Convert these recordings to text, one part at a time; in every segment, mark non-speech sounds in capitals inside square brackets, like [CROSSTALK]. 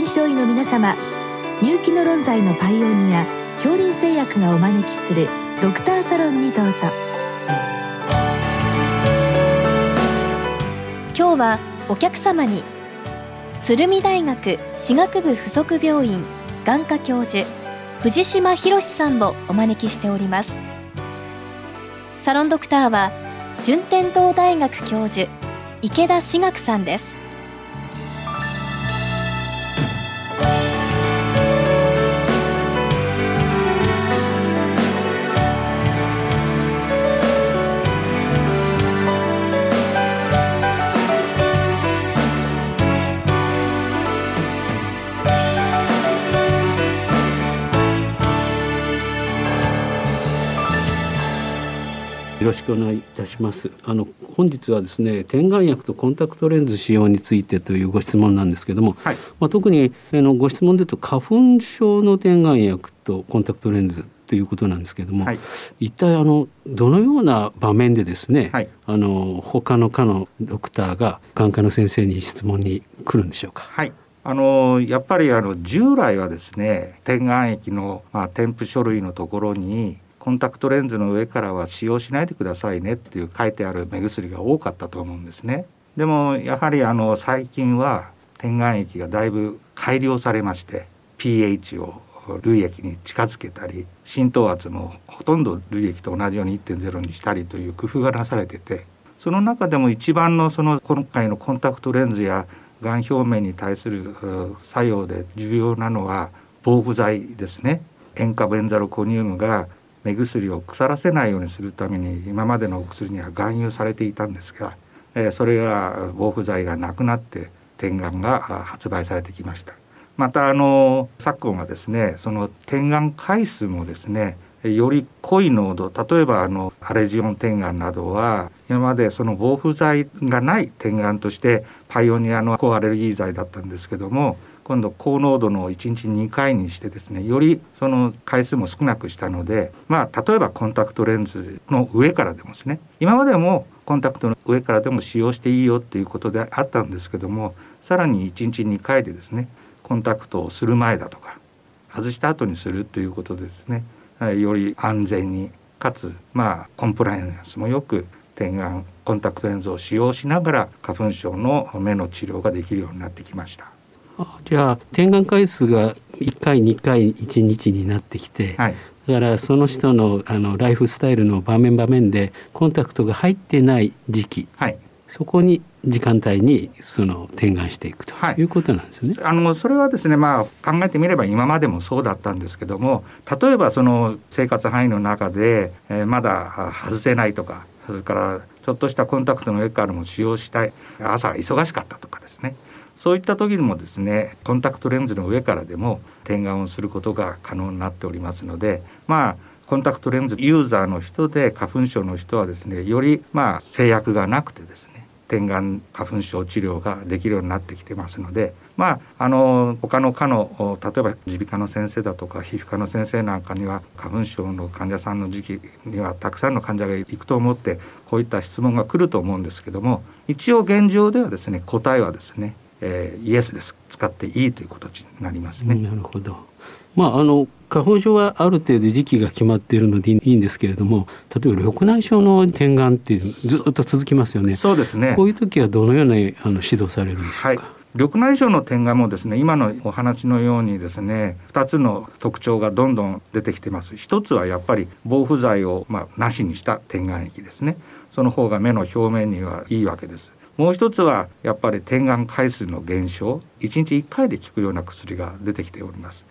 臨床医の皆様入気の論剤のパイオニア恐林製薬がお招きするドクターサロンにどうぞ。今日はお客様に鶴見大学歯学部附属病院眼科教授藤島博さんをお招きしております。サロンドクターは順天堂大学教授池田志学さんです。よろしくお願いいたします。あの本日はですね、点眼薬とコンタクトレンズ使用についてというご質問なんですけども、はい、まあ特にあのご質問で言うと花粉症の点眼薬とコンタクトレンズということなんですけども、はい、一体あのどのような場面でですね、はい、あの他の科のドクターが眼科の先生に質問に来るんでしょうか？はい。あのやっぱりあの従来はですね点眼液の、まあ、添付書類のところにコンタクトレンズの上からは使用しないでくださいねっていう書いてある目薬が多かったと思うんですね。でもやはりあの最近は点眼液がだいぶ改良されまして pH を涙液に近づけたり浸透圧もほとんど涙液と同じように1.0にしたりという工夫がなされててその中でも一番のその今回のコンタクトレンズやがん表面に対する作用で重要なのは防腐剤ですね塩化ベンザロコニウムが目薬を腐らせないようにするために今までのお薬には含有されていたんですが、えー、それが防腐剤がなくなって点眼が発売されてきました。またあの昨今はですねその点眼回数もですねより濃い濃度例えばあのアレジオン点眼などは今までその防腐剤がない点眼としてパイオニアの抗アレルギー剤だったんですけども今度高濃度の1日2回にしてですねよりその回数も少なくしたのでまあ例えばコンタクトレンズの上からでもですね今までもコンタクトの上からでも使用していいよっていうことであったんですけどもさらに1日2回でですねコンタクトをする前だとか外した後にするということでですねより安全にかつまあコンプライアンスもよく点眼コンタクトレンズを使用しながら花粉症の目の治療ができるようになってきました。じゃあ点眼回数が1回2回1日になってきて、はい、だからその人のあのライフスタイルの場面場面でコンタクトが入ってない時期、はい、そこに時間帯にその点眼していくとい。うことなんですね。はい、あのそれはですね、まあ、考えてみれば今までもそうだったんですけども例えばその生活範囲の中で、えー、まだ外せないとかそれからちょっとしたコンタクトの上からも使用したい朝忙しかったとかですねそういった時にもですねコンタクトレンズの上からでも点眼をすることが可能になっておりますのでまあコンタクトレンズユーザーの人で花粉症の人はですねよりまあ制約がなくてですね点眼花粉症治療ができるようになってきてますのでまああの他の科の例えば耳鼻科の先生だとか皮膚科の先生なんかには花粉症の患者さんの時期にはたくさんの患者が行くと思ってこういった質問が来ると思うんですけども一応現状ではですね答えはですねえー、イエスです使っていいということになりますね。なるほど。まああの花粉症はある程度時期が決まっているのでいいんですけれども例えば緑内障の点眼っていうずっと続きますよね。そうですね。こういう時はどのようにあの指導されるんでしょうか？はい緑内障の点眼もですね今のお話のようにですね2つの特徴がどんどん出てきてます一つはやっぱり防腐剤をまあなしにした点眼液ですねその方が目の表面にはいいわけですもう一つはやっぱり点眼回数の減少1日1回で効くような薬が出てきております。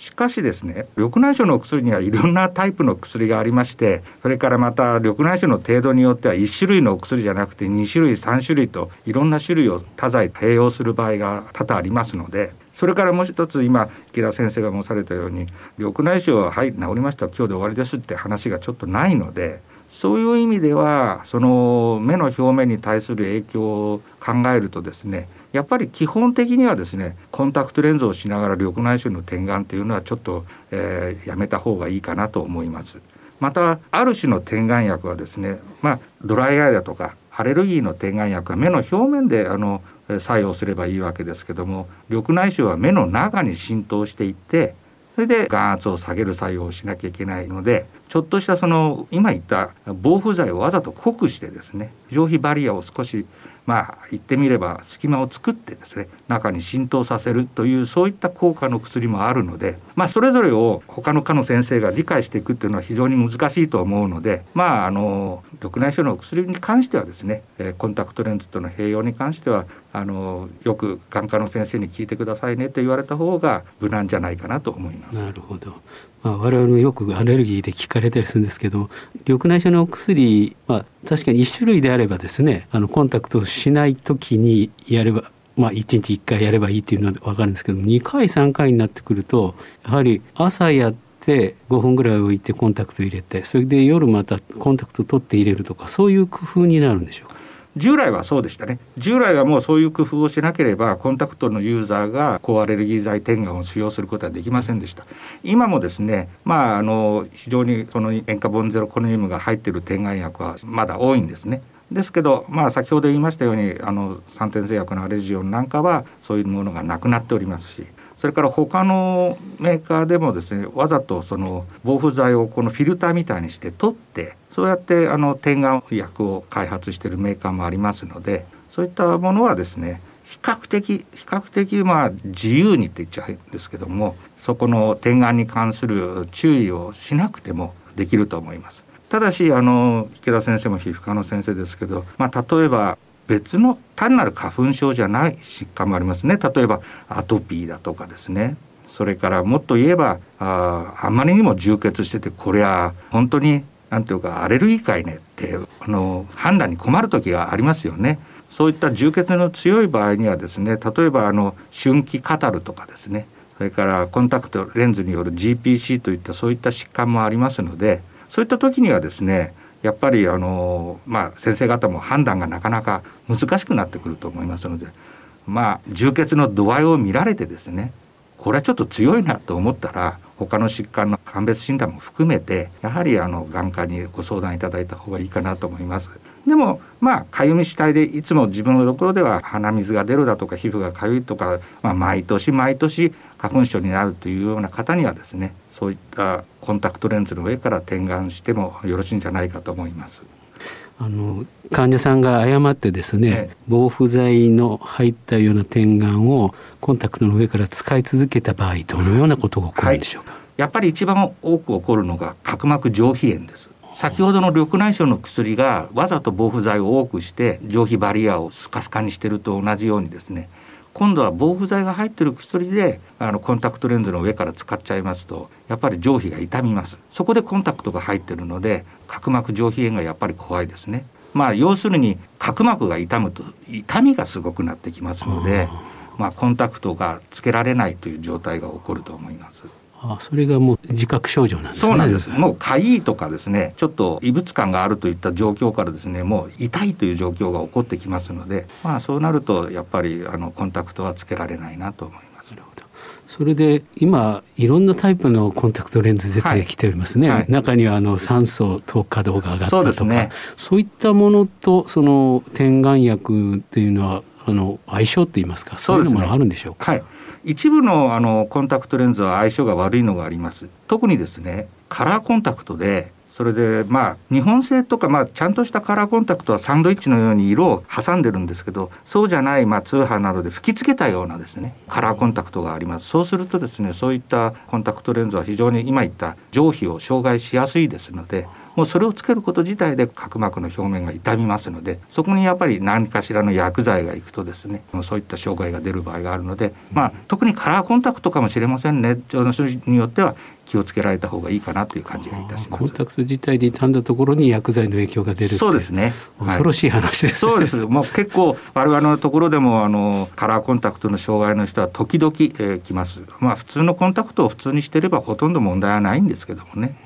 しかしですね緑内障の薬にはいろんなタイプの薬がありましてそれからまた緑内障の程度によっては1種類のお薬じゃなくて2種類3種類といろんな種類を多剤併用する場合が多々ありますのでそれからもう一つ今池田先生が申されたように緑内障ははい治りました今日で終わりですって話がちょっとないのでそういう意味ではその目の表面に対する影響を考えるとですねやっぱり基本的にはですねコンタクトレンズをしながら緑内障の点眼というのはちょっと、えー、やめた方がいいかなと思います。またある種の点眼薬はですね、まあ、ドライアイだとかアレルギーの点眼薬は目の表面であの作用すればいいわけですけども緑内障は目の中に浸透していってそれで眼圧を下げる作用をしなきゃいけないのでちょっとしたその今言った防腐剤をわざと濃くしてですね上皮バリアを少しまあ言ってみれば隙間を作ってですね中に浸透させるというそういった効果の薬もあるので、まあ、それぞれを他の科の先生が理解していくっていうのは非常に難しいと思うのでまああの緑内障の薬に関してはですねコンタクトレンズとの併用に関してはあのよく眼科の先生に聞いてくださいねと言われた方が無難じゃないかなと思います。なるほど。まあ、我々もよくアレルギーで聞かれたりするんですけど緑内障のお薬、まあ、確かに1種類であればですねあのコンタクトしない時にやればまあ、1日1回やればいいっていうのは分かるんですけど2回3回になってくるとやはり朝やって5分ぐらい置いてコンタクト入れてそれで夜またコンタクト取って入れるとかそういう工夫になるんでしょうか？従来はそうでしたね。従来はもうそういう工夫をしなければコンタクトのユーザーが高アレルギー剤点眼を使用することはできませんでした。今もですねまああの非常にその塩化ボンゼロコネニウムが入っている点眼薬はまだ多いんですね。ですけど、まあ、先ほど言いましたようにあの三点製薬のアレジオンなんかはそういうものがなくなっておりますしそれから他のメーカーでもですねわざとその防腐剤をこのフィルターみたいにして取ってそうやってあの点眼薬を開発してるメーカーもありますのでそういったものはですね比較的比較的まあ自由にって言っちゃうんですけどもそこの点眼に関する注意をしなくてもできると思います。ただしあの池田先生も皮膚科の先生ですけど、まあ、例えば別の単なる花粉症じゃない疾患もありますね。例えばアトピーだとかですね。それからもっと言えばああまりにも充血しててこれは本当に何ていうかアレルギーかいねってあの判断に困る時がありますよね。そういった充血の強い場合にはですね例えばあの春季カタルとかですね。それからコンタクトレンズによる GPC といったそういった疾患もありますのでそういった時にはですねやっぱりあの、まあ、先生方も判断がなかなか難しくなってくると思いますのでまあ充血の度合いを見られてですねこれはちょっと強いなと思ったら他の疾患の鑑別診断も含めてやはりあの眼科にご相談いただいた方がいいかなと思います。でもまあかゆみ主体でいつも自分のところでは鼻水が出るだとか皮膚がかゆいとか、まあ、毎年毎年花粉症になるというような方にはですねそういったコンタクトレンズの上から点眼してもよろしいんじゃないかと思います。あの患者さんが誤ってですね、ええ、防腐剤の入ったような点眼をコンタクトの上から使い続けた場合どのようなことが起こるんでしょうか、はい、やっぱり一番多く起こるのが角膜上皮炎です。先ほどの緑内障の薬がわざと防腐剤を多くして上皮バリアをスカスカにしてると同じようにですね今度は防腐剤が入ってる薬であのコンタクトレンズの上から使っちゃいますとやっぱり上皮が傷みます。そこでコンタクトが入ってるので角膜上皮炎がやっぱり怖いですね。まあ要するに角膜が痛むと痛みがすごくなってきますのでまあコンタクトがつけられないという状態が起こると思いますあそれがもう自覚症状なんですね。そうなんです。もう痒いとかですね、ちょっと異物感があるといった状況からですね、もう痛いという状況が起こってきますので、まあそうなるとやっぱりあのコンタクトはつけられないなと思います。なるほど。それで今いろんなタイプのコンタクトレンズ出てきておりますね、はいはい、中にはあの酸素と稼働が上がったとか、ね、そういったものとその点眼薬っていうのはあの相性って言いますかそういうものあるんでしょうか、はい一部のあのコンタクトレンズは相性が悪いのがあります。特にですねカラーコンタクトでそれでまあ日本製とかまあちゃんとしたカラーコンタクトはサンドイッチのように色を挟んでるんですけどそうじゃないまあ通販などで吹き付けたようなですねカラーコンタクトがあります。そうするとですねそういったコンタクトレンズは非常に今言った上皮を障害しやすいですのでもうそれをつけること自体で角膜の表面が傷みますのでそこにやっぱり何かしらの薬剤がいくとですねそういった障害が出る場合があるので、まあ、特にカラーコンタクトかもしれませんね。の人によっては気をつけられた方がいいかなという感じがいたします。コンタクト自体で傷んだところに薬剤の影響が出るそうですね。恐ろしい話です、ねはい、そうです。もう結構我々のところでもあのカラーコンタクトの障害の人は時々、えー、来ます。まあ普通のコンタクトを普通にしてればほとんど問題はないんですけどもね。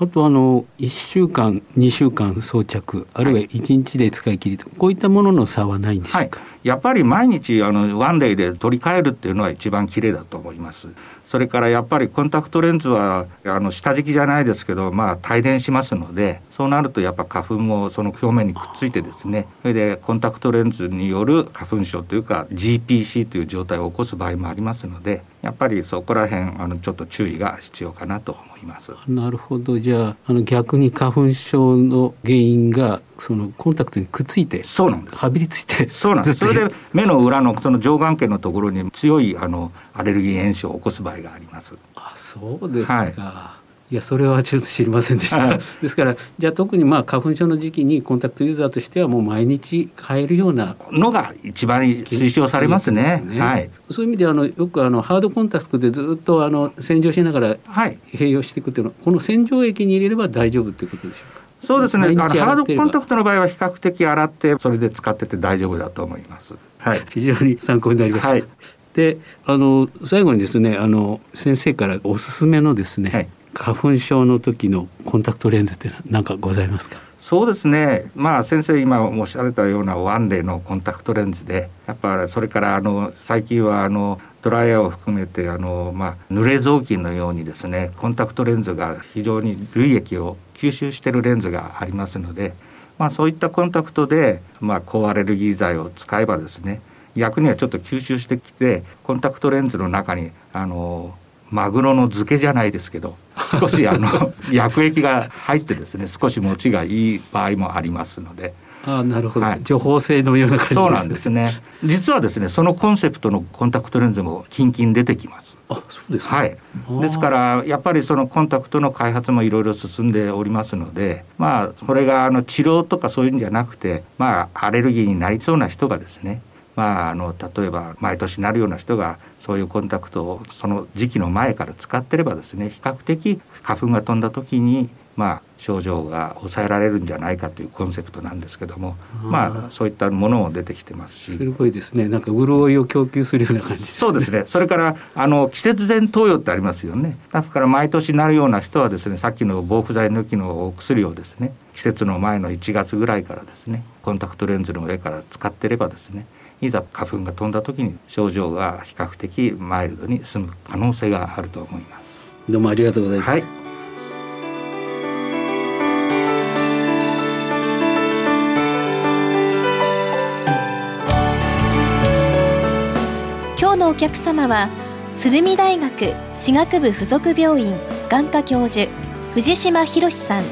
あとあの1週間2週間装着あるいは1日で使い切りと、こういったものの差はないんでしょうか？はいやっぱり毎日あのワンデーで取り替えるっていうのは一番綺麗だと思います。それからやっぱりコンタクトレンズはあの下敷きじゃないですけど、まあ、帯電しますのでそうなるとやっぱ花粉もその表面にくっついてですねそれでコンタクトレンズによる花粉症というか GPC という状態を起こす場合もありますのでやっぱりそこら辺あのちょっと注意が必要かなと思います。なるほど。じゃああの逆に花粉症の原因がそのコンタクトにくっついてそうなんです。はびりついてそうなんです。それで目の裏のその上眼瞼のところに強いあのアレルギー炎症を起こす場合があります。あそうですか、はいいやそれはちょっと知りませんでした、ですからじゃあ特にまあ花粉症の時期にコンタクトユーザーとしてはもう毎日変えるようなのが一番推奨されますね、ね、はい、そういう意味であのよくあのハードコンタクトでずっとあの洗浄しながら併用していくっていうのは、この洗浄液に入れれば大丈夫ということでしょうか？そうですね。あのハードコンタクトの場合は比較的洗ってそれで使ってて大丈夫だと思います、はい、非常に参考になりました、はい。であの最後にですねあの先生からおすすめのですね、はい、花粉症の時のコンタクトレンズって何かございますか？そうですね。まあ先生今おっしゃられたようなワンデーのコンタクトレンズでやっぱそれからあの最近はあのドライヤーを含めてあの、まあ、濡れ雑巾のようにですねコンタクトレンズが非常に涙液を吸収してるレンズがありますので、まあ、そういったコンタクトで、まあ、高アレルギー剤を使えばですね逆にはちょっと吸収してきてコンタクトレンズの中にあのマグロの漬けじゃないですけど少しあの [LAUGHS] 薬液が入ってですね少し持ちがいい場合もありますので。あなるほど、はい、情報性のような感じ、ね、そうなんですね。実はですねそのコンセプトのコンタクトレンズもキンキン出てきます。あそうですはい。ですからやっぱりそのコンタクトの開発もいろいろ進んでおりますのでまあそれがあの治療とかそういうんじゃなくてまあアレルギーになりそうな人がですねまあ、あの例えば毎年なるような人がそういうコンタクトをその時期の前から使ってればですね比較的花粉が飛んだ時にまあ症状が抑えられるんじゃないかというコンセプトなんですけどもまあそういったものも出てきてますし。すごいですね。なんか潤いを供給するような感じ、ね、そうですね。それからあの季節前投与ってありますよね。だから毎年なるような人はですねさっきの防腐剤抜きのお薬をですね季節の前の1月ぐらいからですねコンタクトレンズの上から使ってればですねいざ花粉が飛んだ時に症状が比較的マイルドに済む可能性があると思います。どうもありがとうございます、はい、今日のお客様は鶴見大学歯学部附属病院眼科教授藤島博さん。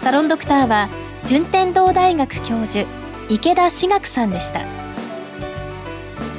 サロンドクターは順天堂大学教授池田志学さんでした。